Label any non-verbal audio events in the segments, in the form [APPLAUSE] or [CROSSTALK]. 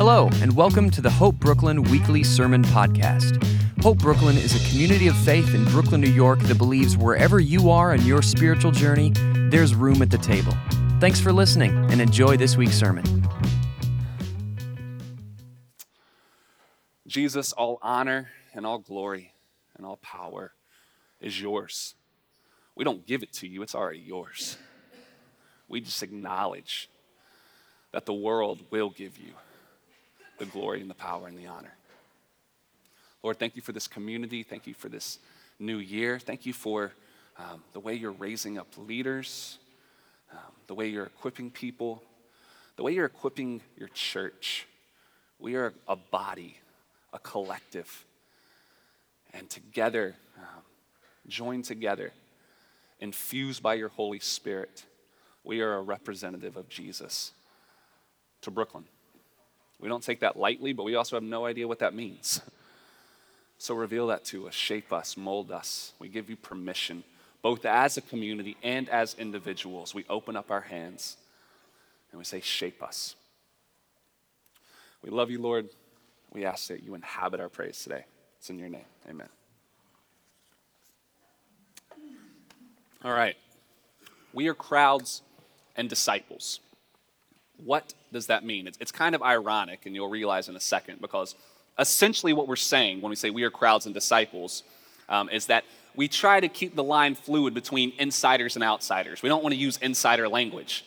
Hello, and welcome to the Hope Brooklyn Weekly Sermon Podcast. Hope Brooklyn is a community of faith in Brooklyn, New York that believes wherever you are in your spiritual journey, there's room at the table. Thanks for listening and enjoy this week's sermon. Jesus, all honor and all glory and all power is yours. We don't give it to you, it's already yours. We just acknowledge that the world will give you the glory and the power and the honor. Lord, thank you for this community. Thank you for this new year. Thank you for um, the way you're raising up leaders, um, the way you're equipping people, the way you're equipping your church. We are a body, a collective, and together, um, joined together, infused by your Holy Spirit, we are a representative of Jesus to Brooklyn. We don't take that lightly, but we also have no idea what that means. So reveal that to us, shape us, mold us. We give you permission, both as a community and as individuals. We open up our hands and we say, Shape us. We love you, Lord. We ask that you inhabit our praise today. It's in your name. Amen. All right. We are crowds and disciples. What does that mean? It's, it's kind of ironic, and you'll realize in a second, because essentially what we're saying when we say we are crowds and disciples um, is that we try to keep the line fluid between insiders and outsiders. We don't want to use insider language.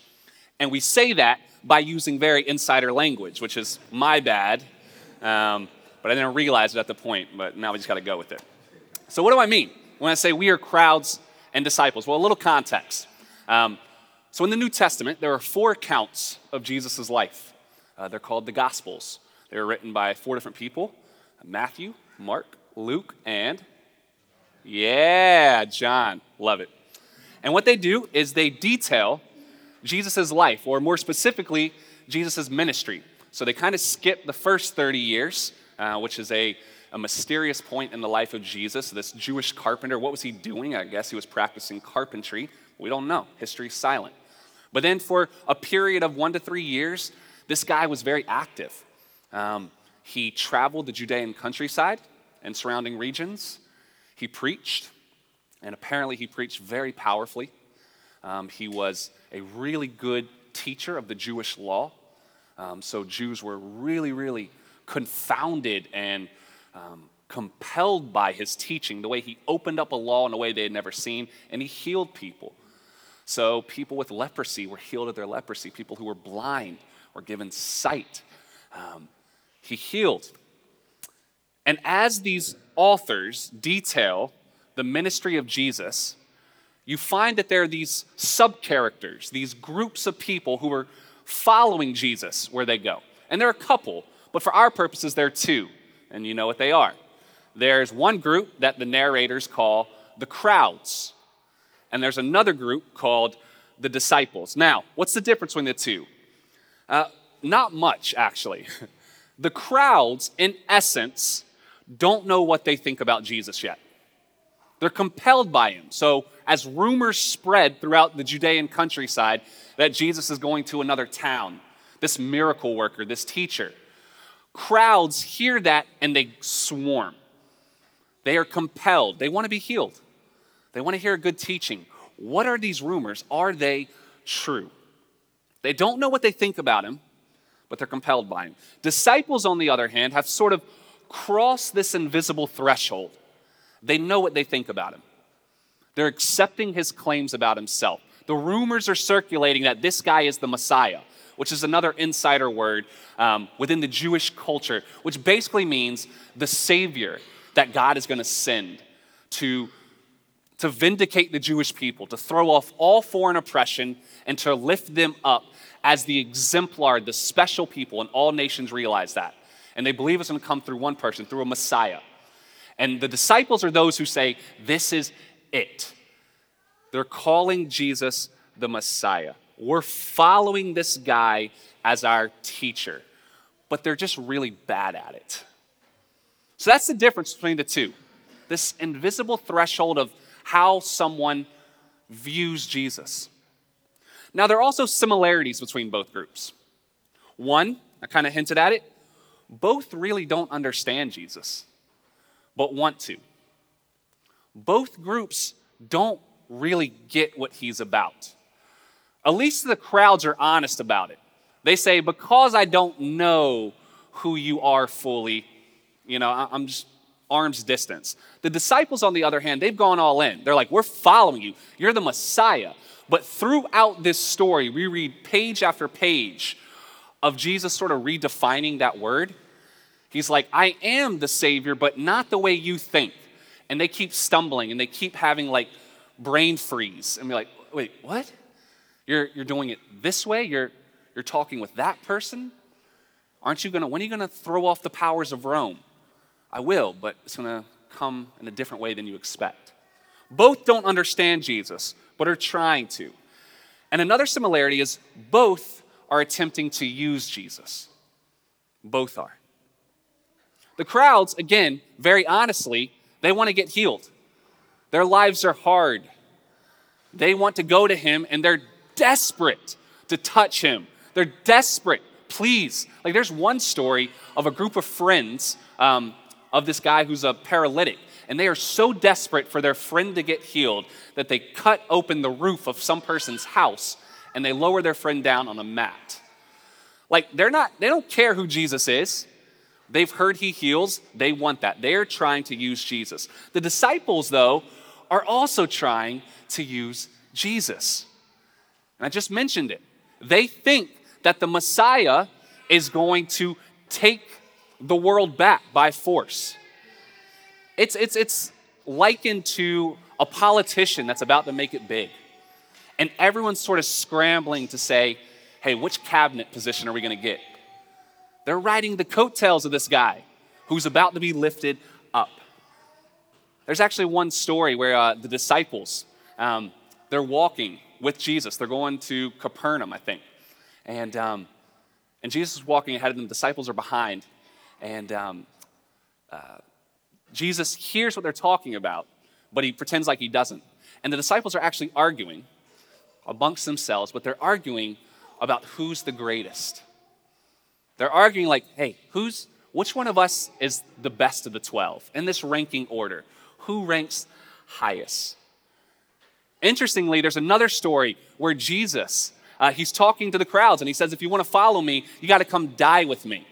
And we say that by using very insider language, which is my bad. Um, but I didn't realize it at the point, but now we just got to go with it. So, what do I mean when I say we are crowds and disciples? Well, a little context. Um, so, in the New Testament, there are four accounts of Jesus' life. Uh, they're called the Gospels. They were written by four different people Matthew, Mark, Luke, and yeah, John. Love it. And what they do is they detail Jesus' life, or more specifically, Jesus' ministry. So they kind of skip the first 30 years, uh, which is a, a mysterious point in the life of Jesus. This Jewish carpenter, what was he doing? I guess he was practicing carpentry. We don't know. History's silent. But then for a period of one to three years, this guy was very active. Um, he traveled the Judean countryside and surrounding regions. He preached, and apparently he preached very powerfully. Um, he was a really good teacher of the Jewish law. Um, so Jews were really, really confounded and um, compelled by his teaching, the way he opened up a law in a way they had never seen, and he healed people. So people with leprosy were healed of their leprosy. People who were blind were given sight. Um, he healed. And as these authors detail the ministry of Jesus, you find that there are these sub characters, these groups of people who are following Jesus where they go. And there are a couple, but for our purposes, there are two. And you know what they are. There's one group that the narrators call the crowds, and there's another group called the disciples. Now, what's the difference between the two? Uh, not much, actually. [LAUGHS] The crowds, in essence, don't know what they think about Jesus yet. They're compelled by him. So, as rumors spread throughout the Judean countryside that Jesus is going to another town, this miracle worker, this teacher, crowds hear that and they swarm. They are compelled. They want to be healed. They want to hear a good teaching. What are these rumors? Are they true? They don't know what they think about him, but they're compelled by him. Disciples, on the other hand, have sort of crossed this invisible threshold. They know what they think about him, they're accepting his claims about himself. The rumors are circulating that this guy is the Messiah, which is another insider word um, within the Jewish culture, which basically means the Savior that God is going to send to to vindicate the Jewish people, to throw off all foreign oppression, and to lift them up as the exemplar, the special people, and all nations realize that. And they believe it's going to come through one person, through a Messiah. And the disciples are those who say, This is it. They're calling Jesus the Messiah. We're following this guy as our teacher, but they're just really bad at it. So that's the difference between the two this invisible threshold of how someone views Jesus. Now, there are also similarities between both groups. One, I kind of hinted at it, both really don't understand Jesus, but want to. Both groups don't really get what he's about. At least the crowds are honest about it. They say, Because I don't know who you are fully, you know, I'm just arm's distance. The disciples, on the other hand, they've gone all in. They're like, We're following you. You're the Messiah. But throughout this story, we read page after page of Jesus sort of redefining that word. He's like, I am the Savior, but not the way you think. And they keep stumbling and they keep having like brain freeze and be like, wait, what? You're, you're doing it this way? You're, you're talking with that person? Aren't you gonna, when are you gonna throw off the powers of Rome? I will, but it's gonna come in a different way than you expect. Both don't understand Jesus, but are trying to. And another similarity is both are attempting to use Jesus. Both are. The crowds, again, very honestly, they want to get healed. Their lives are hard. They want to go to him and they're desperate to touch him. They're desperate. Please. Like, there's one story of a group of friends um, of this guy who's a paralytic. And they are so desperate for their friend to get healed that they cut open the roof of some person's house and they lower their friend down on a mat. Like, they're not, they don't care who Jesus is. They've heard he heals. They want that. They're trying to use Jesus. The disciples, though, are also trying to use Jesus. And I just mentioned it. They think that the Messiah is going to take the world back by force. It's, it's, it's likened to a politician that's about to make it big. And everyone's sort of scrambling to say, hey, which cabinet position are we going to get? They're riding the coattails of this guy who's about to be lifted up. There's actually one story where uh, the disciples, um, they're walking with Jesus. They're going to Capernaum, I think. And, um, and Jesus is walking ahead of them. The disciples are behind. And um, uh, Jesus hears what they're talking about, but he pretends like he doesn't. And the disciples are actually arguing amongst themselves, but they're arguing about who's the greatest. They're arguing like, hey, who's which one of us is the best of the 12 in this ranking order? Who ranks highest? Interestingly, there's another story where Jesus, uh, he's talking to the crowds and he says, if you want to follow me, you got to come die with me.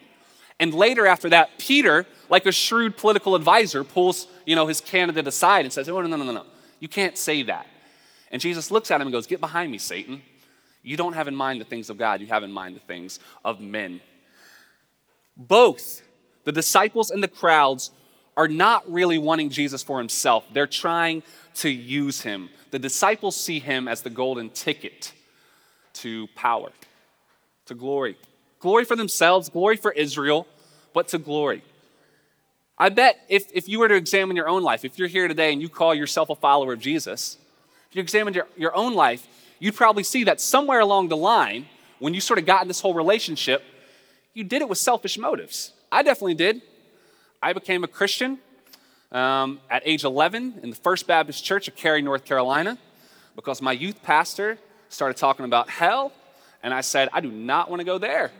And later after that, Peter, like a shrewd political advisor, pulls, you know, his candidate aside and says, oh, no, no, no, no. You can't say that. And Jesus looks at him and goes, get behind me, Satan. You don't have in mind the things of God. You have in mind the things of men. Both the disciples and the crowds are not really wanting Jesus for himself. They're trying to use him. The disciples see him as the golden ticket to power, to glory. Glory for themselves, glory for Israel, but to glory. I bet if, if you were to examine your own life, if you're here today and you call yourself a follower of Jesus, if you examined your, your own life, you'd probably see that somewhere along the line, when you sort of got in this whole relationship, you did it with selfish motives. I definitely did. I became a Christian um, at age 11 in the First Baptist Church of Cary, North Carolina, because my youth pastor started talking about hell, and I said, I do not want to go there.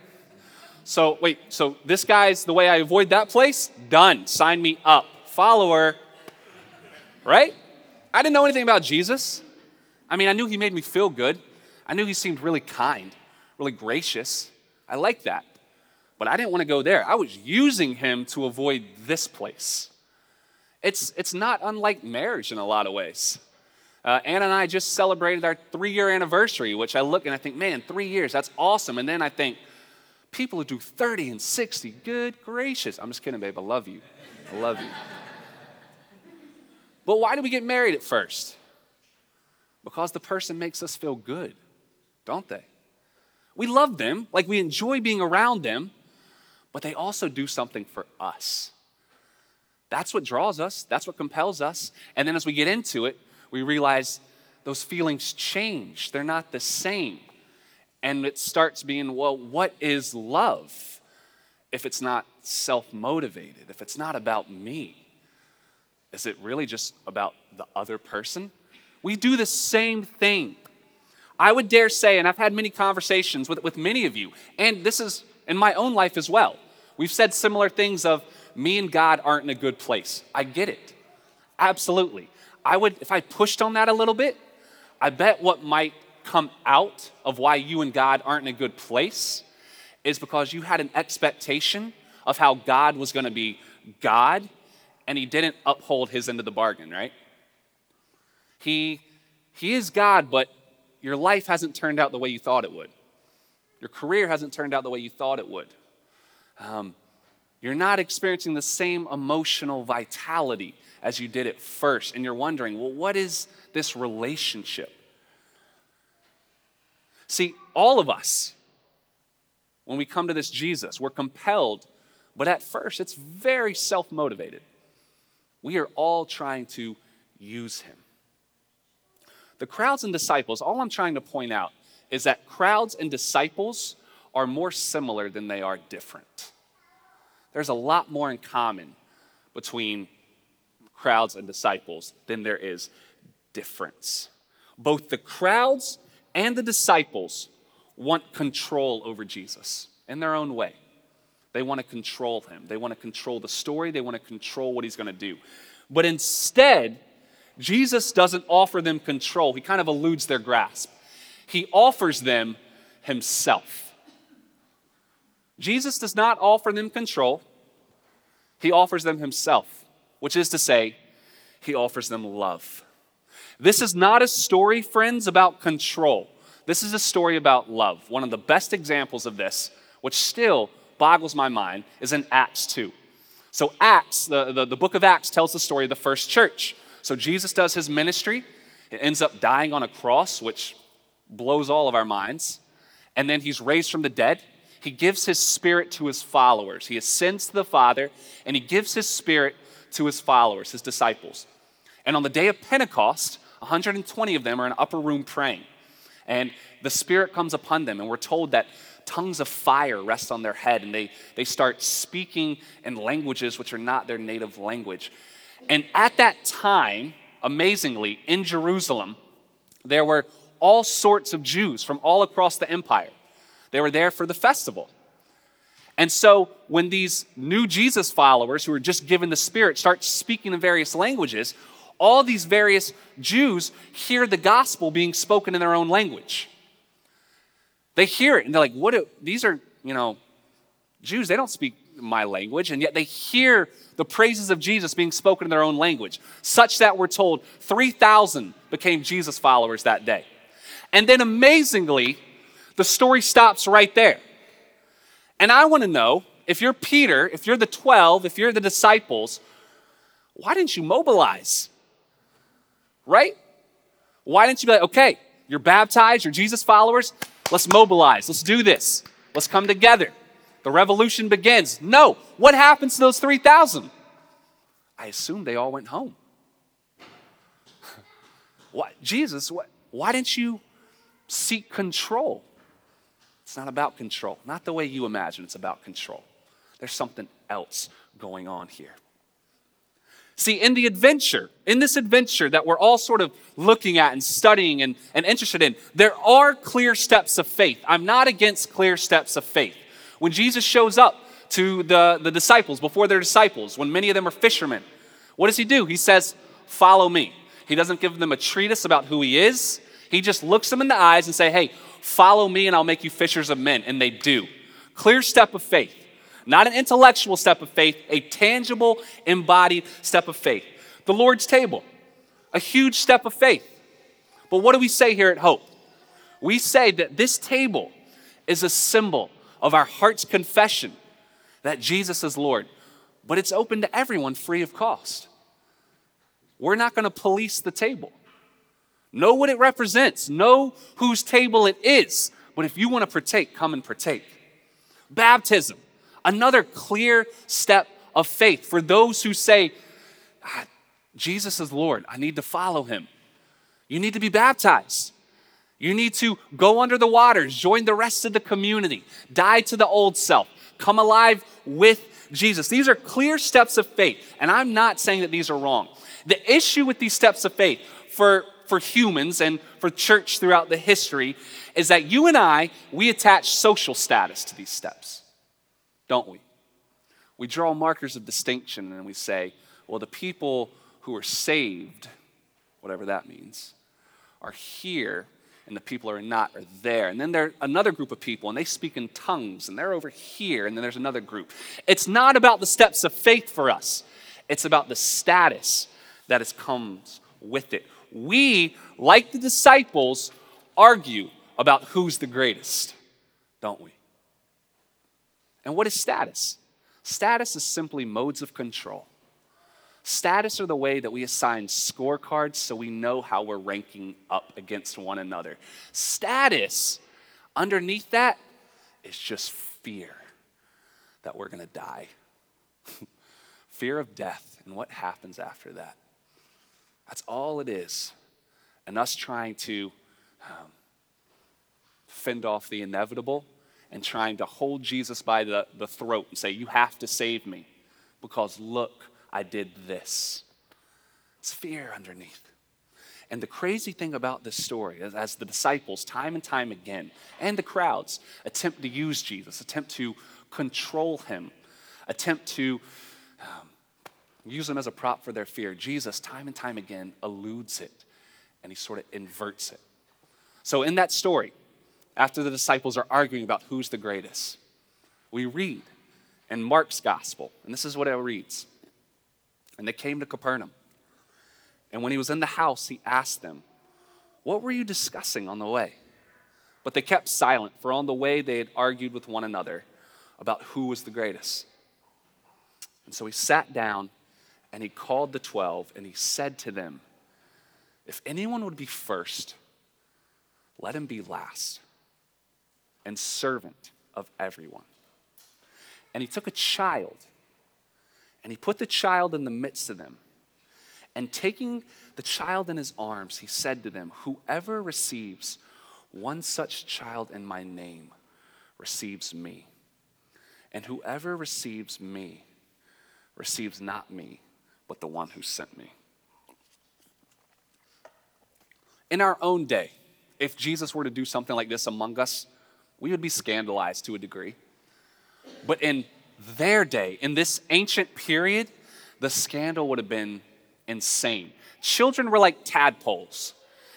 So, wait, so this guy's the way I avoid that place? Done. Sign me up. Follower. Right? I didn't know anything about Jesus. I mean, I knew he made me feel good. I knew he seemed really kind, really gracious. I liked that. But I didn't want to go there. I was using him to avoid this place. It's, it's not unlike marriage in a lot of ways. Uh, Anna and I just celebrated our three year anniversary, which I look and I think, man, three years, that's awesome. And then I think, people who do 30 and 60, good gracious. I'm just kidding, babe. I love you. I love you. but why do we get married at first? Because the person makes us feel good, don't they? We love them, like we enjoy being around them, but they also do something for us. That's what draws us, that's what compels us. And then as we get into it, we realize those feelings change, they're not the same. And it starts being, well, what is love if it's not self motivated, if it's not about me? Is it really just about the other person? We do the same thing. I would dare say, and I've had many conversations with, with many of you, and this is in my own life as well. We've said similar things of me and God aren't in a good place. I get it. Absolutely. I would, if I pushed on that a little bit, I bet what might come out of why you and God aren't in a good place is because you had an expectation of how God was going to be God and he didn't uphold his end of the bargain, right? He, he is God, but your life hasn't turned out the way you thought it would. Your career hasn't turned out the way you thought it would. Um, you're not experiencing the same emotional vitality as you did at first. And you're wondering, well, what is this relationship? See, all of us, when we come to this Jesus, we're compelled, but at first it's very self motivated. We are all trying to use him. The crowds and disciples, all I'm trying to point out is that crowds and disciples are more similar than they are different. There's a lot more in common between crowds and disciples than there is difference. Both the crowds and the disciples want control over Jesus in their own way. They want to control him. They want to control the story. They want to control what he's going to do. But instead, Jesus doesn't offer them control. He kind of eludes their grasp. He offers them himself. Jesus does not offer them control, he offers them himself, which is to say, he offers them love. This is not a story, friends, about control. This is a story about love. One of the best examples of this, which still boggles my mind, is in Acts 2. So, Acts, the, the, the book of Acts, tells the story of the first church. So, Jesus does his ministry. It ends up dying on a cross, which blows all of our minds. And then he's raised from the dead. He gives his spirit to his followers. He ascends to the Father, and he gives his spirit to his followers, his disciples. And on the day of Pentecost, 120 of them are in upper room praying. And the Spirit comes upon them, and we're told that tongues of fire rest on their head, and they, they start speaking in languages which are not their native language. And at that time, amazingly, in Jerusalem, there were all sorts of Jews from all across the empire. They were there for the festival. And so, when these new Jesus followers who are just given the Spirit start speaking in various languages, all these various Jews hear the gospel being spoken in their own language. They hear it and they're like, what? Do, these are, you know, Jews, they don't speak my language, and yet they hear the praises of Jesus being spoken in their own language, such that we're told 3,000 became Jesus followers that day. And then amazingly, the story stops right there. And I want to know if you're Peter, if you're the 12, if you're the disciples, why didn't you mobilize? Right? Why didn't you be like, okay, you're baptized, you're Jesus followers, let's mobilize, let's do this, let's come together. The revolution begins. No, what happens to those 3,000? I assume they all went home. [LAUGHS] What, Jesus, what, why didn't you seek control? It's not about control, not the way you imagine it's about control. There's something else going on here. See, in the adventure, in this adventure that we're all sort of looking at and studying and, and interested in, there are clear steps of faith. I'm not against clear steps of faith. When Jesus shows up to the, the disciples, before they're disciples, when many of them are fishermen, what does he do? He says, Follow me. He doesn't give them a treatise about who he is. He just looks them in the eyes and say, Hey, follow me and I'll make you fishers of men. And they do. Clear step of faith. Not an intellectual step of faith, a tangible, embodied step of faith. The Lord's table, a huge step of faith. But what do we say here at Hope? We say that this table is a symbol of our heart's confession that Jesus is Lord, but it's open to everyone free of cost. We're not going to police the table. Know what it represents, know whose table it is. But if you want to partake, come and partake. Baptism Another clear step of faith for those who say, ah, Jesus is Lord. I need to follow him. You need to be baptized. You need to go under the waters, join the rest of the community, die to the old self, come alive with Jesus. These are clear steps of faith, and I'm not saying that these are wrong. The issue with these steps of faith for, for humans and for church throughout the history is that you and I, we attach social status to these steps don't we? we draw markers of distinction and we say, well, the people who are saved, whatever that means, are here and the people who are not are there. And then there's another group of people and they speak in tongues and they're over here. And then there's another group. It's not about the steps of faith for us, it's about the status that is, comes with it. We, like the disciples, argue about who's the greatest, don't we? And what is status? Status is simply modes of control. Status are the way that we assign scorecards so we know how we're ranking up against one another. Status, underneath that, is just fear that we're to die. [LAUGHS] fear of death and what happens after that. That's all it is. And us trying to um, fend off the inevitable and trying to hold Jesus by the, the throat and say, You have to save me because look, I did this. It's fear underneath. And the crazy thing about this story is, as the disciples, time and time again, and the crowds attempt to use Jesus, attempt to control him, attempt to um, use him as a prop for their fear, Jesus, time and time again, eludes it and he sort of inverts it. So, in that story, after the disciples are arguing about who's the greatest, we read in Mark's gospel, and this is what it reads and they came to Capernaum. And when he was in the house, he asked them, What were you discussing on the way? But they kept silent, for on the way they had argued with one another about who was the greatest. And so he sat down and he called the twelve and he said to them, If anyone would be first, let him be last and servant of everyone. And he took a child and he put the child in the midst of them. And taking the child in his arms, he said to them, Whoever receives one such child in my name receives me. And whoever receives me receives not me, but the one who sent me. In our own day, if Jesus were to do something like this among us, we would be scandalized to a degree. But in their day, in this ancient period, the scandal would have been insane. Children were like tadpoles.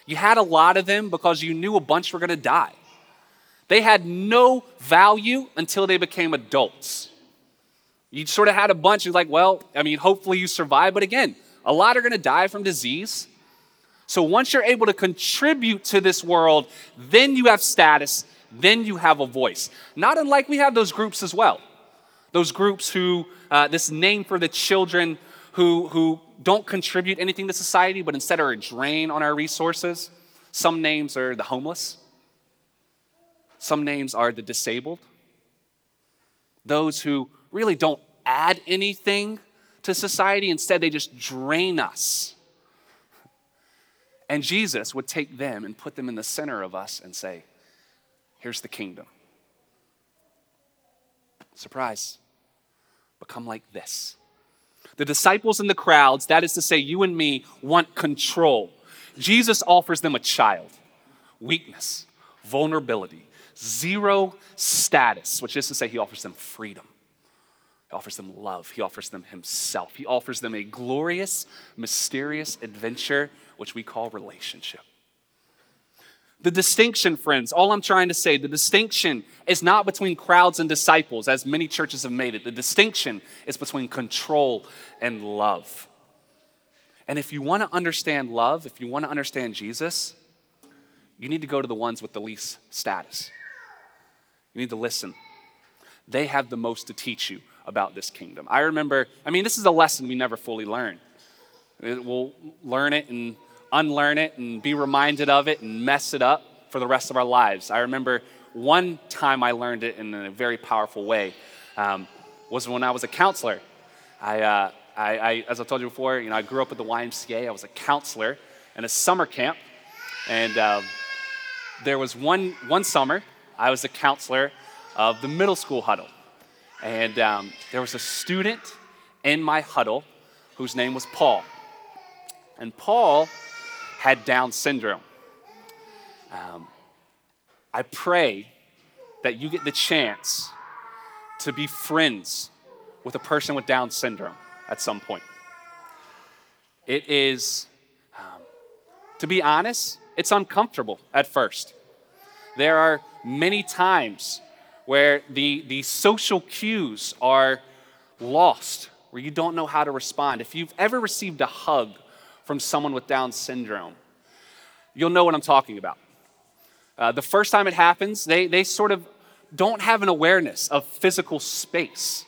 You had a lot of them because you knew a bunch were going to die. They had no value until they became adults. You sort of had a bunch, you're like, well, I mean, hopefully you survive, but again, a lot are going to die from disease. So once you're able to contribute to this world, then you have status, then you have a voice. Not unlike we have those groups as well those groups who, uh, this name for the children who, who don't contribute anything to society, but instead are a drain on our resources. Some names are the homeless, some names are the disabled, those who really don't add anything to society, instead, they just drain us. And Jesus would take them and put them in the center of us and say, Here's the kingdom. Surprise become like this. The disciples and the crowds, that is to say, you and me, want control. Jesus offers them a child, weakness, vulnerability, zero status, which is to say, he offers them freedom. He offers them love. He offers them himself. He offers them a glorious, mysterious adventure, which we call relationship. The distinction, friends, all I'm trying to say, the distinction is not between crowds and disciples, as many churches have made it. The distinction is between control and love. And if you want to understand love, if you want to understand Jesus, you need to go to the ones with the least status. You need to listen. They have the most to teach you about this kingdom. I remember, I mean, this is a lesson we never fully learn. We'll learn it and unlearn it and be reminded of it and mess it up for the rest of our lives. I remember one time I learned it in a very powerful way um, was when I was a counselor. I, uh, I, I, as I told you before, you know, I grew up at the YMCA. I was a counselor in a summer camp, and um, there was one one summer I was a counselor of the middle school huddle, and um, there was a student in my huddle whose name was Paul, and Paul had Down syndrome. Um, I pray that you get the chance to be friends with a person with Down syndrome at some point. It is, um, to be honest, it's uncomfortable at first. There are many times where the, the social cues are lost, where you don't know how to respond. If you've ever received a hug from someone with Down syndrome, you'll know what I'm talking about. Uh, the first time it happens, they, they sort of don't have an awareness of physical space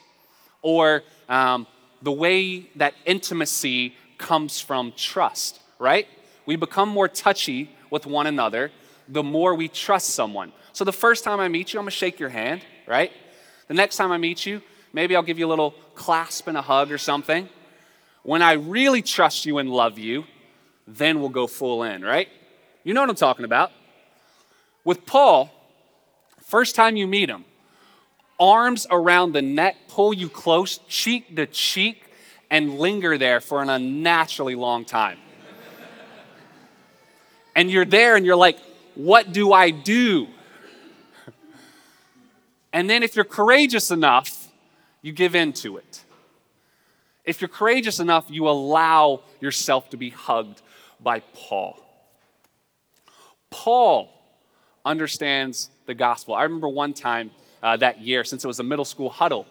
or um, the way that intimacy comes from trust, right? We become more touchy with one another the more we trust someone. So the first time I meet you, I'm gonna shake your hand, right? The next time I meet you, maybe I'll give you a little clasp and a hug or something. When I really trust you and love you, then we'll go full in, right? You know what I'm talking about. With Paul, first time you meet him, arms around the neck, pull you close, cheek to cheek, and linger there for an unnaturally long time. and you're there and you're like, what do I do? And then, if you're courageous enough, you give in to it. If you're courageous enough, you allow yourself to be hugged by Paul. Paul understands the gospel. I remember one time uh, that year, since it was a middle school huddle,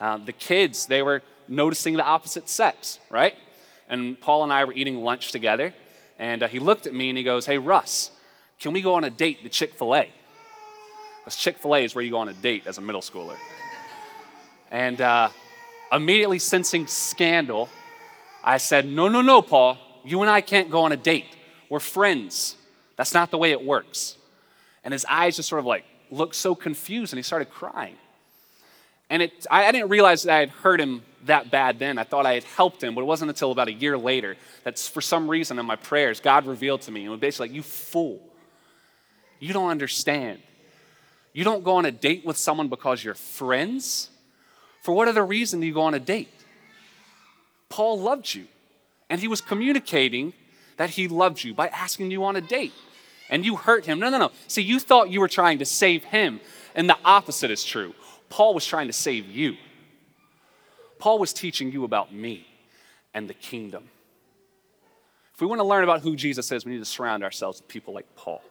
um, the kids, they were noticing the opposite sex, right? And Paul and I were eating lunch together, and uh, he looked at me and he goes, Hey, Russ, can we go on a date to Chick fil A? Because Chick fil A is where you go on a date as a middle schooler. And uh, immediately sensing scandal, I said, No, no, no, Paul, you and I can't go on a date. We're friends. That's not the way it works. And his eyes just sort of like looked so confused and he started crying. And it, I, I didn't realize that I had hurt him that bad then. I thought I had helped him, but it wasn't until about a year later that for some reason in my prayers, God revealed to me and was basically like, You fool. You don't understand. You don't go on a date with someone because you're friends. For what other reason do you go on a date? Paul loved you, and he was communicating that he loved you by asking you on a date and you hurt him. No, no, no. See, you thought you were trying to save him, and the opposite is true. Paul was trying to save you. Paul was teaching you about me and the kingdom. If we want to learn about who Jesus is, we need to surround ourselves with people like Paul.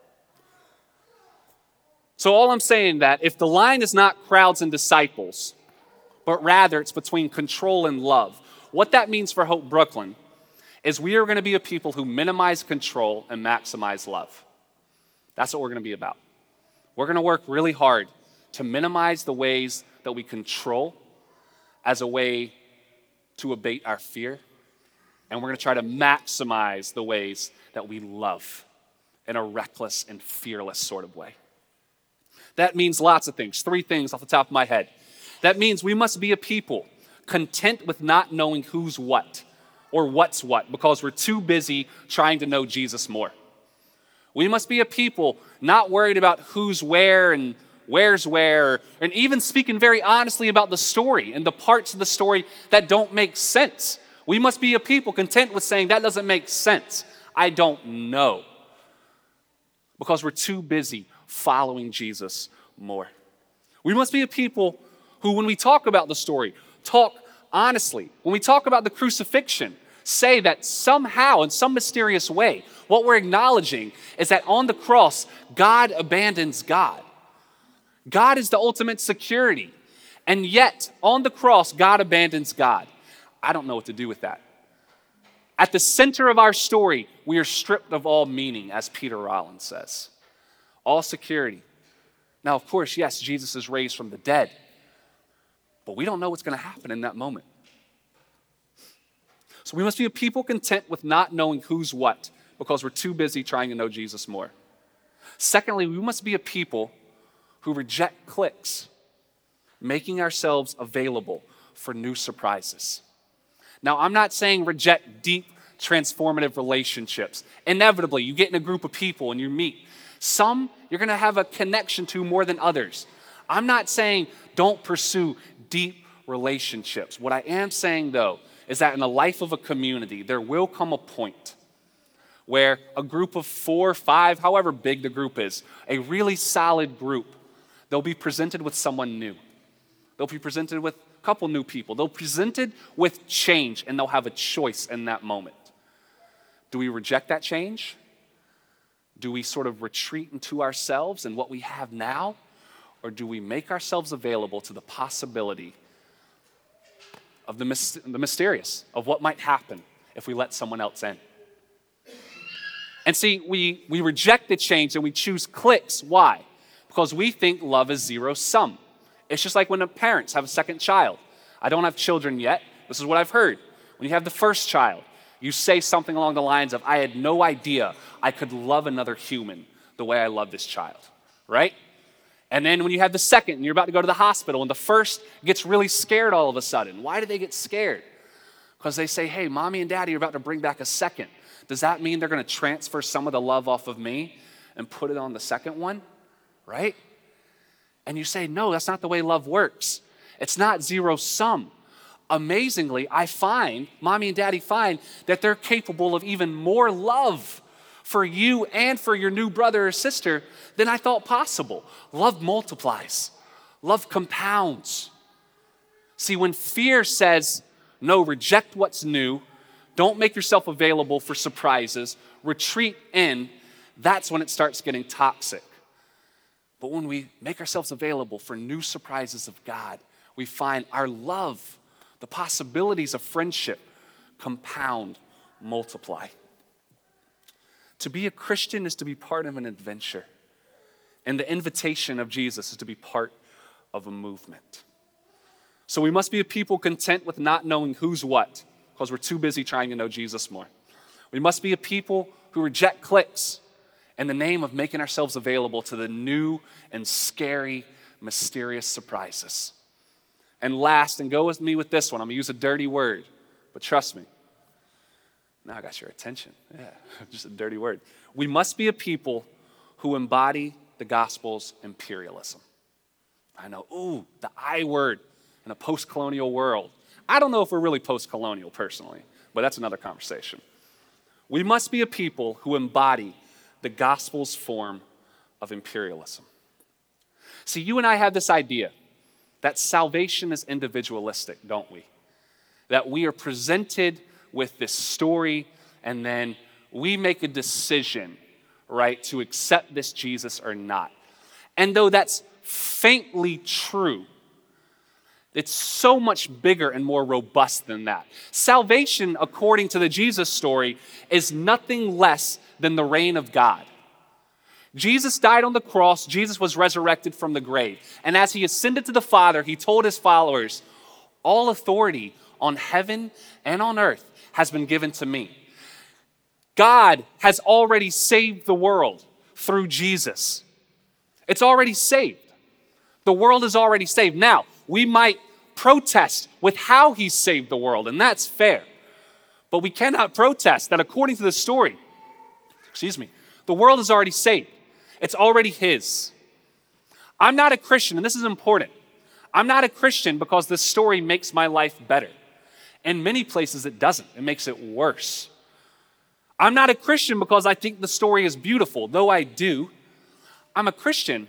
So, all I'm saying that if the line is not crowds and disciples, but rather it's between control and love, what that means for Hope Brooklyn is we are going to be a people who minimize control and maximize love. That's what we're going to be about. We're going to work really hard to minimize the ways that we control as a way to abate our fear. And we're going to try to maximize the ways that we love in a reckless and fearless sort of way. That means lots of things. Three things off the top of my head. That means we must be a people content with not knowing who's what or what's what because we're too busy trying to know Jesus more. We must be a people not worried about who's where and where's where, and even speaking very honestly about the story and the parts of the story that don't make sense. We must be a people content with saying that doesn't make sense. I don't know. Because we're too busy following Jesus more. We must be a people who, when we talk about the story, talk honestly. When we talk about the crucifixion, say that somehow, in some mysterious way, what we're acknowledging is that on the cross, God abandons God. God is the ultimate security. And yet, on the cross, God abandons God. I don't know what to do with that. At the center of our story, we are stripped of all meaning, as Peter Rollins says, all security. Now, of course, yes, Jesus is raised from the dead, but we don't know what's going to happen in that moment. So we must be a people content with not knowing who's what because we're too busy trying to know Jesus more. Secondly, we must be a people who reject cliques, making ourselves available for new surprises. Now, I'm not saying reject deep, transformative relationships. Inevitably, you get in a group of people and you meet. Some you're going to have a connection to more than others. I'm not saying don't pursue deep relationships. What I am saying, though, is that in the life of a community, there will come a point where a group of four, five, however big the group is, a really solid group, they'll be presented with someone new, They'll be presented with a couple new people. They'll be presented with change, and they'll have a choice in that moment. Do we reject that change? Do we sort of retreat into ourselves and what we have now? Or do we make ourselves available to the possibility of the, the mysterious, of what might happen if we let someone else in? And see, we, we reject the change and we choose cliques. Why? Because we think love is zero sum. It's just like when parents have a second child. I don't have children yet. This is what I've heard. When you have the first child, you say something along the lines of, I had no idea I could love another human the way I love this child, right? And then when you have the second and you're about to go to the hospital and the first gets really scared all of a sudden. Why do they get scared? Because they say, hey, mommy and daddy are about to bring back a second. Does that mean they're going to transfer some of the love off of me and put it on the second one? Right? And you say, no, that's not the way love works. It's not zero sum. Amazingly, I find, mommy and daddy find, that they're capable of even more love for you and for your new brother or sister than I thought possible. Love multiplies, love compounds. See, when fear says, no, reject what's new, don't make yourself available for surprises, retreat in, that's when it starts getting toxic. But when we make ourselves available for new surprises of God, we find our love, the possibilities of friendship compound, multiply. To be a Christian is to be part of an adventure. And the invitation of Jesus is to be part of a movement. So we must be a people content with not knowing who's what, because we're too busy trying to know Jesus more. We must be a people who reject cliques in the name of making ourselves available to the new and scary, mysterious surprises. And last, and go with me with this one, I'm gonna use a dirty word, but trust me, now I got your attention. Yeah, [LAUGHS] just a dirty word. We must be a people who embody the gospel's imperialism. I know, ooh, the I word in a post colonial world. I don't know if we're really post colonial personally, but that's another conversation. We must be a people who embody the gospel's form of imperialism. See, you and I have this idea that salvation is individualistic, don't we? That we are presented with this story, and then we make a decision, right, to accept this Jesus or not. And though that's faintly true, it's so much bigger and more robust than that. Salvation, according to the Jesus story, is nothing less than the reign of God. Jesus died on the cross, Jesus was resurrected from the grave. And as he ascended to the Father, he told his followers, All authority on heaven and on earth has been given to me. God has already saved the world through Jesus. It's already saved. The world is already saved. Now, we might protest with how he saved the world, and that's fair. But we cannot protest that according to the story, excuse me, the world is already saved. It's already his. I'm not a Christian, and this is important. I'm not a Christian because this story makes my life better. In many places, it doesn't, it makes it worse. I'm not a Christian because I think the story is beautiful, though I do. I'm a Christian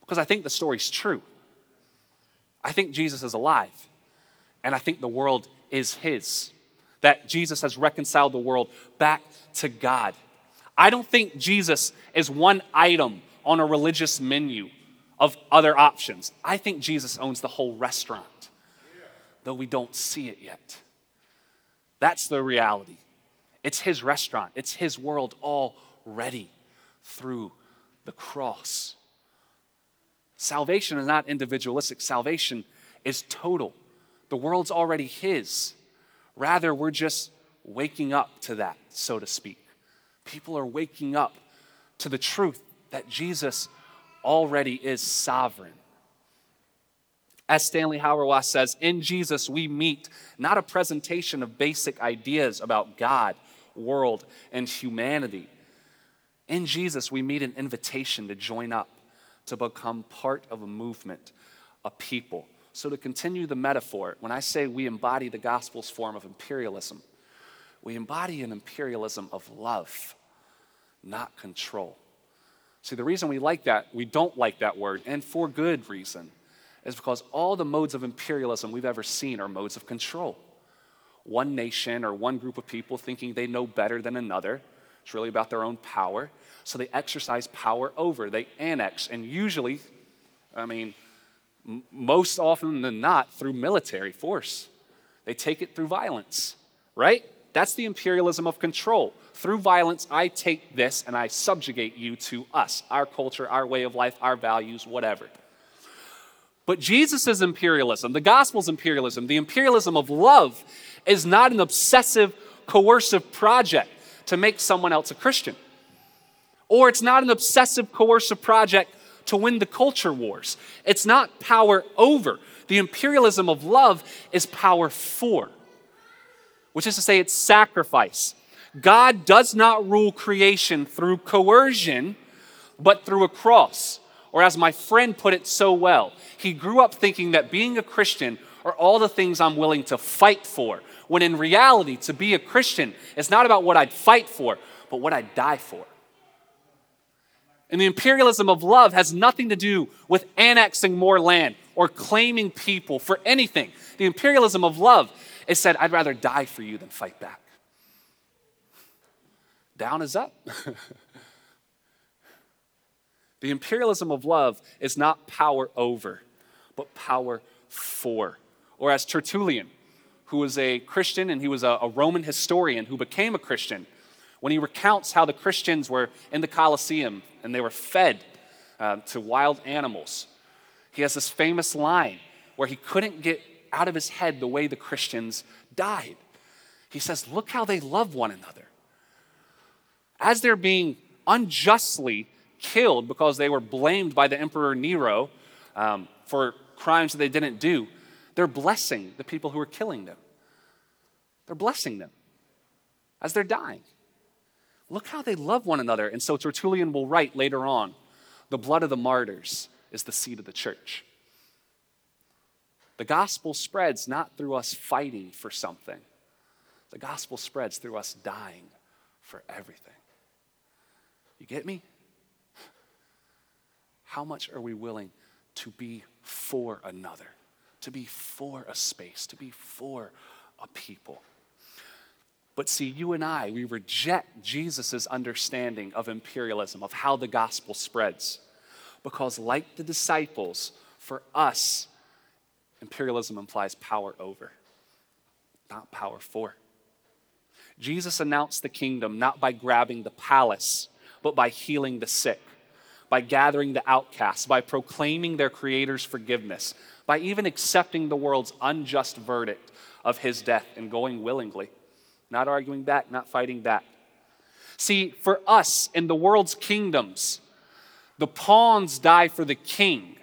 because I think the story's true. I think Jesus is alive, and I think the world is His. That Jesus has reconciled the world back to God. I don't think Jesus is one item on a religious menu of other options. I think Jesus owns the whole restaurant though we don't see it yet. That's the reality. It's His restaurant, it's His world already through the cross. Salvation is not individualistic, salvation is total. The world's already His. Rather, we're just waking up to that, so to speak. People are waking up to the truth that Jesus already is sovereign. As Stanley Hauerwas says, in Jesus we meet not a presentation of basic ideas about God, world, and humanity. In Jesus we meet an invitation to join up, to become part of a movement, a people. So, to continue the metaphor, when I say we embody the gospel's form of imperialism, we embody an imperialism of love, not control. See, the reason we like that, we don't like that word, and for good reason is because all the modes of imperialism we've ever seen are modes of control. One nation or one group of people thinking they know better than another. It's really about their own power. So they exercise power over, they annex, and usually, I mean, m- most often than not, through military force. They take it through violence, right? That's the imperialism of control. Through violence, I take this and I subjugate you to us, our culture, our way of life, our values, whatever. But Jesus' imperialism, the gospel's imperialism, the imperialism of love, is not an obsessive, coercive project to make someone else a Christian. Or it's not an obsessive, coercive project to win the culture wars. It's not power over. The imperialism of love is power for, which is to say, it's sacrifice. God does not rule creation through coercion, but through a cross. Or, as my friend put it so well, he grew up thinking that being a Christian are all the things I'm willing to fight for, when in reality, to be a Christian is not about what I'd fight for, but what I'd die for. And the imperialism of love has nothing to do with annexing more land or claiming people for anything. The imperialism of love is said, I'd rather die for you than fight back. Down is up. [LAUGHS] The imperialism of love is not power over, but power for. Or as Tertullian, who was a Christian and he was a, a, Roman historian who became a Christian, when he recounts how the Christians were in the Colosseum and they were fed uh, to wild animals, he has this famous line where he couldn't get out of his head the way the Christians died. He says, Look how they love one another. As they're being unjustly killed because they were blamed by the Emperor Nero um, for crimes that they didn't do, they're blessing the people who are killing them. They're blessing them as they're dying. Look how they love one another. And so Tertullian will write later on the blood of the martyrs is the seed of the church. The gospel spreads not through us fighting for something, the gospel spreads through us dying for everything. You get me? How much are we willing to be for another, to be for a space, to be for a people? But see, you and I, we reject Jesus' understanding of imperialism, of how the gospel spreads. Because, like the disciples, for us, imperialism implies power over, not power for. Jesus announced the kingdom not by grabbing the palace, but by healing the sick by gathering the outcasts, by proclaiming their Creator's forgiveness, by even accepting the world's unjust verdict of his death and going willingly, not arguing back, not fighting back. See, for us in the world's kingdoms, the pawns die for the king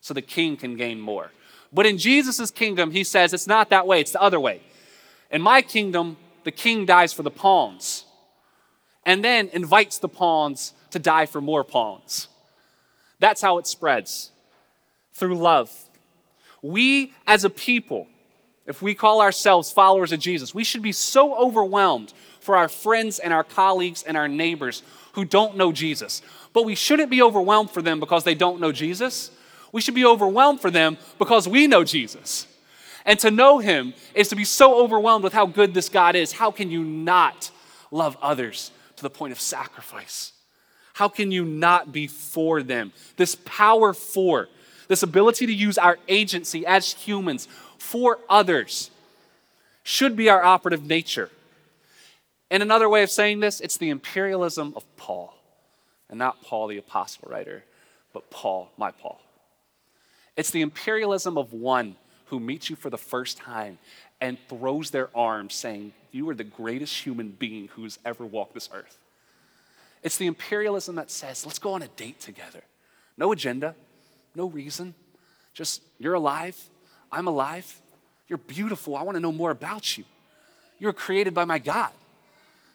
so the king can gain more. But in Jesus' kingdom, he says it's not that way, it's the other way. In my kingdom, the king dies for the pawns and then invites the pawns to die for more pawns. That's how it spreads through love. We as a people, if we call ourselves followers of Jesus, we should be so overwhelmed for our friends and our colleagues and our neighbors who don't know Jesus. But we shouldn't be overwhelmed for them because they don't know Jesus. We should be overwhelmed for them because we know Jesus. And to know him is to be so overwhelmed with how good this God is. How can you not love others to the point of sacrifice? How can you not be for them? This power for, this ability to use our agency as humans for others should be our operative nature. And another way of saying this, it's the imperialism of Paul. And not Paul, the apostle writer, but Paul, my Paul. It's the imperialism of one who meets you for the first time and throws their arms saying, You are the greatest human being who's ever walked this earth. It's the imperialism that says, let's go on a date together. No agenda, no reason. Just, you're alive, I'm alive, you're beautiful, I want to know more about you. You're created by my God.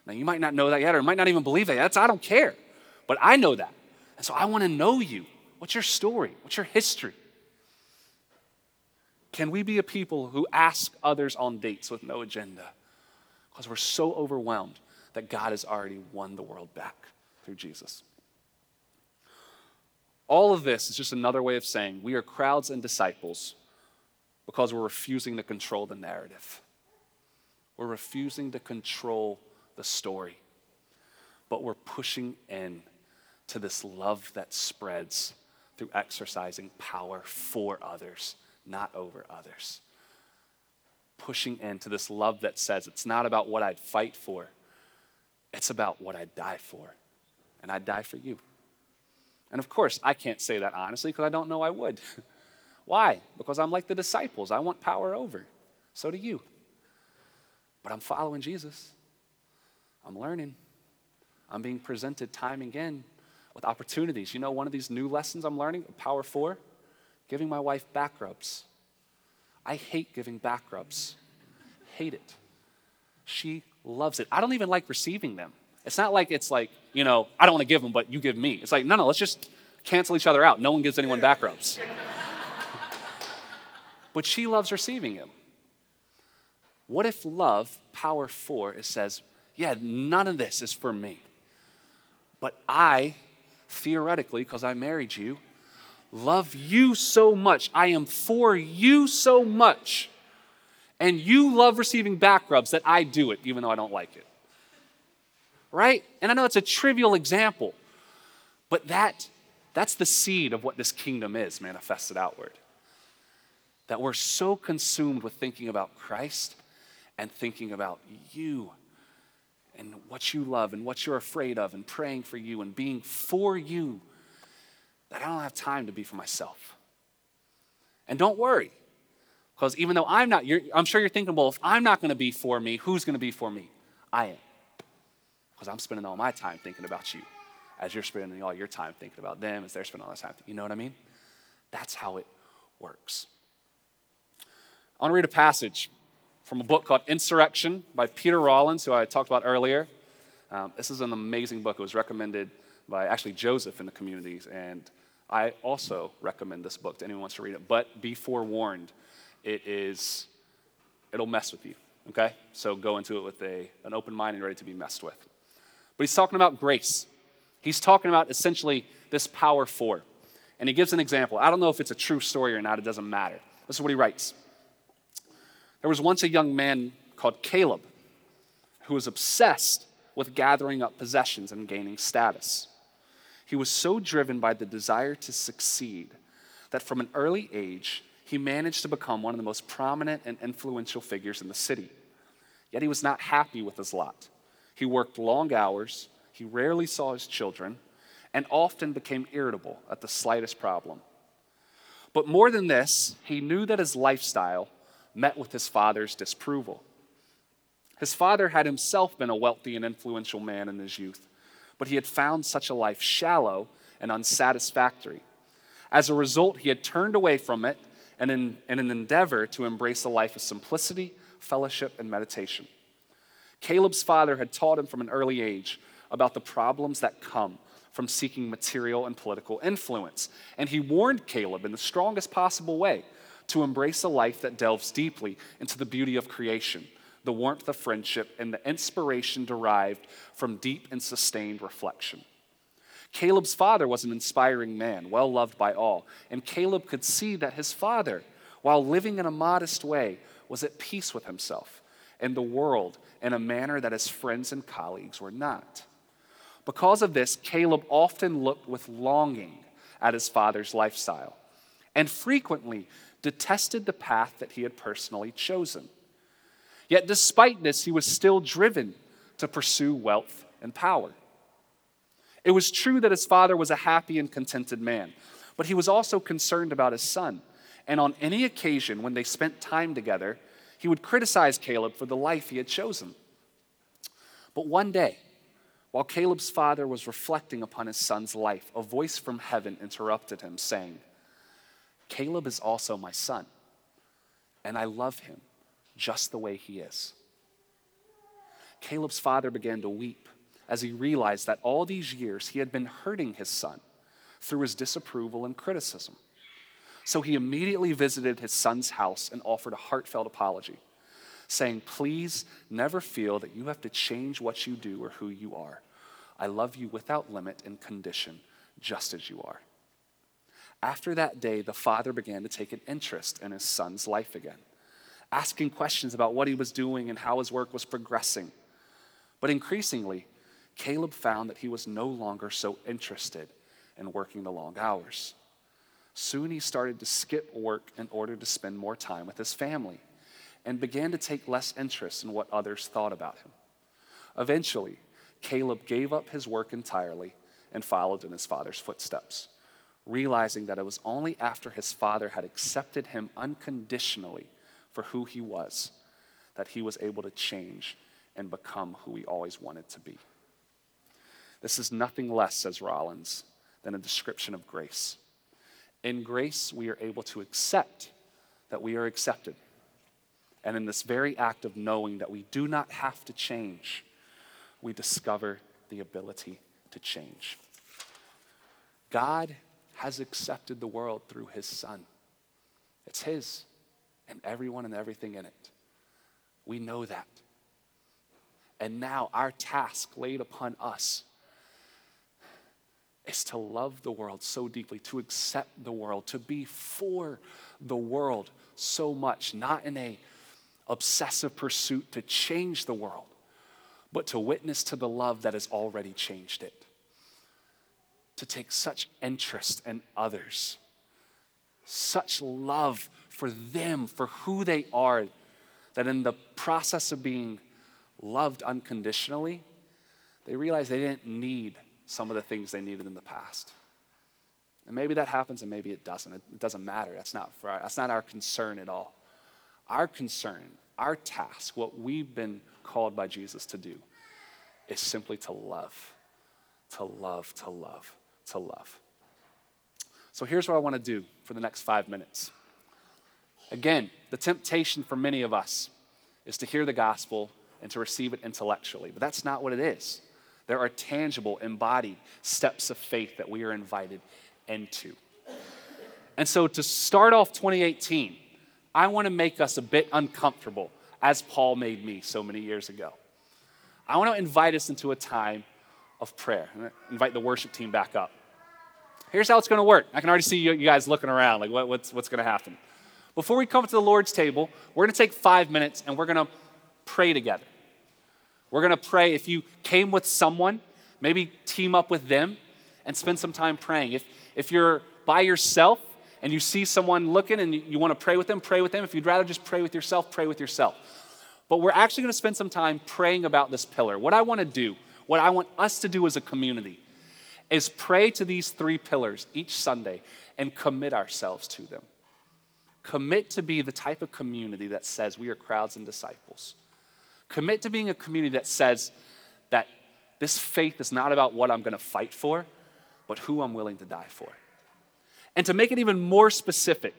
Now, you might not know that yet, or might not even believe that. That's, I don't care. But I know that. And so I want to know you. What's your story? What's your history? Can we be a people who ask others on dates with no agenda? Because we're so overwhelmed that God has already won the world back through Jesus. All of this is just another way of saying we are crowds and disciples because we're refusing to control the narrative. We're refusing to control the story, but we're pushing in to this love that spreads through exercising power for others, not over others. Pushing into this love that says it's not about what I'd fight for, it's about what I'd die for. And I'd die for you. And of course, I can't say that honestly because I don't know I would. [LAUGHS] Why? Because I'm like the disciples. I want power over. So do you. But I'm following Jesus. I'm learning. I'm being presented time again with opportunities. You know, one of these new lessons I'm learning, Power For, giving my wife back rubs. I hate giving back rubs. Hate it. She loves it. I don't even like receiving them. It's not like it's like, you know, I don't want to give them, but you give me. It's like, no, no, let's just cancel each other out. No one gives anyone back rubs. [LAUGHS] but she loves receiving them. What if love, power for, it says, yeah, none of this is for me. But I theoretically, because I married you, love you so much. I am for you so much. And you love receiving back rubs that I do it, even though I don't like it. Right? And I know it's a trivial example, but that, that's the seed of what this kingdom is manifested outward. That we're so consumed with thinking about Christ and thinking about you and what you love and what you're afraid of and praying for you and being for you that I don't have time to be for myself. And don't worry, because even though I'm not, I'm sure you're thinking, well, if I'm not going to be for me, who's going to be for me? I am. Because I'm spending all my time thinking about you as you're spending all your time thinking about them as they're spending all their time. You know what I mean? That's how it works. I want to read a passage from a book called Insurrection by Peter Rollins, who I talked about earlier. Um, this is an amazing book. It was recommended by actually Joseph in the communities, and I also recommend this book to anyone who wants to read it. But be forewarned, it is, it'll mess with you, okay? So go into it with a, an open mind and ready to be messed with. But he's talking about grace. He's talking about essentially this power for. And he gives an example. I don't know if it's a true story or not, it doesn't matter. This is what he writes. There was once a young man called Caleb who was obsessed with gathering up possessions and gaining status. He was so driven by the desire to succeed that from an early age, he managed to become one of the most prominent and influential figures in the city. Yet he was not happy with his lot. He worked long hours, he rarely saw his children, and often became irritable at the slightest problem. But more than this, he knew that his lifestyle met with his father's disapproval. His father had himself been a wealthy and influential man in his youth, but he had found such a life shallow and unsatisfactory. As a result, he had turned away from it and in, in an endeavor to embrace a life of simplicity, fellowship, and meditation. Caleb's father had taught him from an early age about the problems that come from seeking material and political influence. And he warned Caleb in the strongest possible way to embrace a life that delves deeply into the beauty of creation, the warmth of friendship, and the inspiration derived from deep and sustained reflection. Caleb's father was an inspiring man, well loved by all, and Caleb could see that his father, while living in a modest way, was at peace with himself and the world in a manner that his friends and colleagues were not. Because of this, Caleb often looked with longing at his father's lifestyle and frequently detested the path that he had personally chosen. Yet, despite this, he was still driven to pursue wealth and power. It was true that his father was a happy and contented man, but he was also concerned about his son. And on any occasion when they spent time together, he would criticize Caleb for the life he had chosen. But one day, while Caleb's father was reflecting upon his son's life, a voice from heaven interrupted him, saying, Caleb is also my son, and I love him just the way he is. Caleb's father began to weep as he realized that all these years he had been hurting his son through his disapproval and criticism. So he immediately visited his son's house and offered a heartfelt apology, saying, Please never feel that you have to change what you do or who you are. I love you without limit and condition, just as you are. After that day, the father began to take an interest in his son's life again, asking questions about what he was doing and how his work was progressing. But increasingly, Caleb found that he was no longer so interested in working the long hours. Soon he started to skip work in order to spend more time with his family and began to take less interest in what others thought about him. Eventually, Caleb gave up his work entirely and followed in his father's footsteps, realizing that it was only after his father had accepted him unconditionally for who he was that he was able to change and become who he always wanted to be. This is nothing less, says Rollins, than a description of grace. In grace, we are able to accept that we are accepted. And in this very act of knowing that we do not have to change, we discover the ability to change. God has accepted the world through his Son. It's his and everyone and everything in it. We know that. And now our task laid upon us is to love the world so deeply, to accept the world, to be for the world so much, not in a obsessive pursuit to change the world, but to witness to the love that has already changed it. To take such interest in others, such love for them, for who they are, that in the process of being loved unconditionally, they realize they didn't need some of the things they needed in the past. And maybe that happens and maybe it doesn't. It doesn't matter. That's not, for our, that's not our concern at all. Our concern, our task, what we've been called by Jesus to do, is simply to love, to love, to love, to love. So here's what I want to do for the next five minutes. Again, the temptation for many of us is to hear the gospel and to receive it intellectually, but that's not what it is. There are tangible, embodied steps of faith that we are invited into. And so to start off 2018, I want to make us a bit uncomfortable, as Paul made me so many years ago. I want to invite us into a time of prayer. invite the worship team back up. Here's how it's going to work. I can already see you, guys looking around, like what, what's, what's going to happen. Before we come to the Lord's table, we're going to take five minutes and we're going to pray together. We're going to pray. If you came with someone, maybe team up with them and spend some time praying. If, if you're by yourself and you see someone looking and you, you want to pray with them, pray with them. If you'd rather just pray with yourself, pray with yourself. But we're actually going to spend some time praying about this pillar. What I want to do, what I want us to do as a community, is pray to these three pillars each Sunday and commit ourselves to them. Commit to be the type of community that says we are crowds and disciples Commit to being a community that says that this faith is not about what I'm going to fight for, but who I'm willing to die for. And to make it even more specific,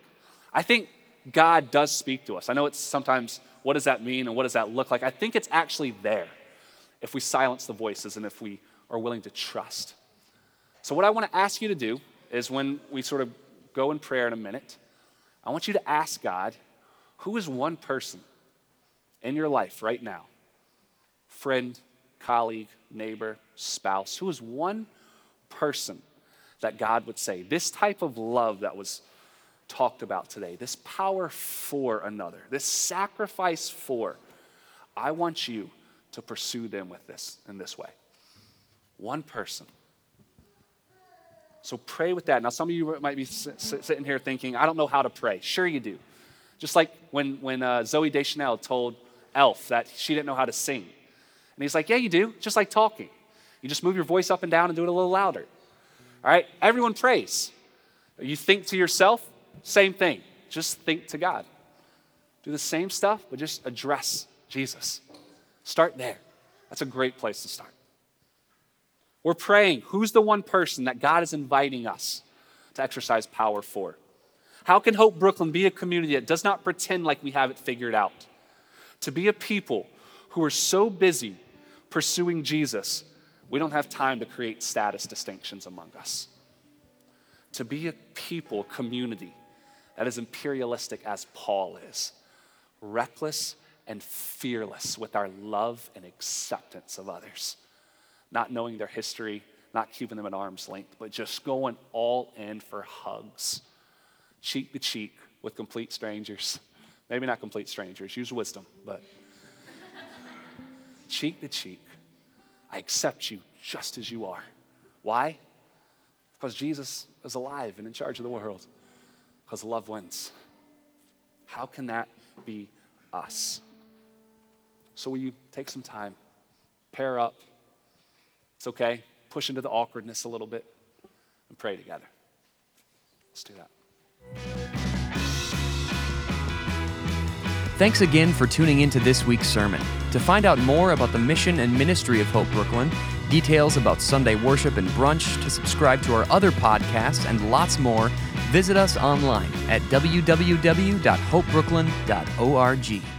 I think God does speak to us. I know it's sometimes, what does that mean and what does that look like? I think it's actually there if we silence the voices and if we are willing to trust. So, what I want to ask you to do is when we sort of go in prayer in a minute, I want you to ask God, who is one person in your life right now friend, colleague, neighbor, spouse who is one person that God would say, this type of love that was talked about today, this power for another, this sacrifice for, I want you to pursue them with this in this way. One person. So pray with that. Now, some of you might be sitting here thinking, I don't know how to pray. Sure, you do. Just like when, when uh, Zooey Deschanel told Elf that she didn't know how to sing. And he's like, Yeah, you do, just like talking. You just move your voice up and down and do it a little louder. All right? Everyone prays. You think to yourself, same thing. Just think to God. Do the same stuff, but just address Jesus. Start there. That's a great place to start. We're praying. Who's the one person that God is inviting us to exercise power for? How can Hope Brooklyn be a community that does not pretend like we have it figured out? To be a people who are so busy pursuing Jesus, we don't have time to create status distinctions among us. To be a people, community that is imperialistic as Paul is, reckless and fearless with our love and acceptance of others, not knowing their history, not keeping them at arm's length, but just going all in for hugs, cheek to cheek with complete strangers. Maybe not complete strangers, use wisdom, but [LAUGHS] cheek to cheek. I accept you just as you are. Why? Because Jesus is alive and in charge of the world. Because love wins. How can that be us? So, will you take some time, pair up? It's okay. Push into the awkwardness a little bit and pray together. Let's do that. Thanks again for tuning into this week's sermon. To find out more about the mission and ministry of Hope Brooklyn, details about Sunday worship and brunch, to subscribe to our other podcasts, and lots more, visit us online at www.hopebrooklyn.org.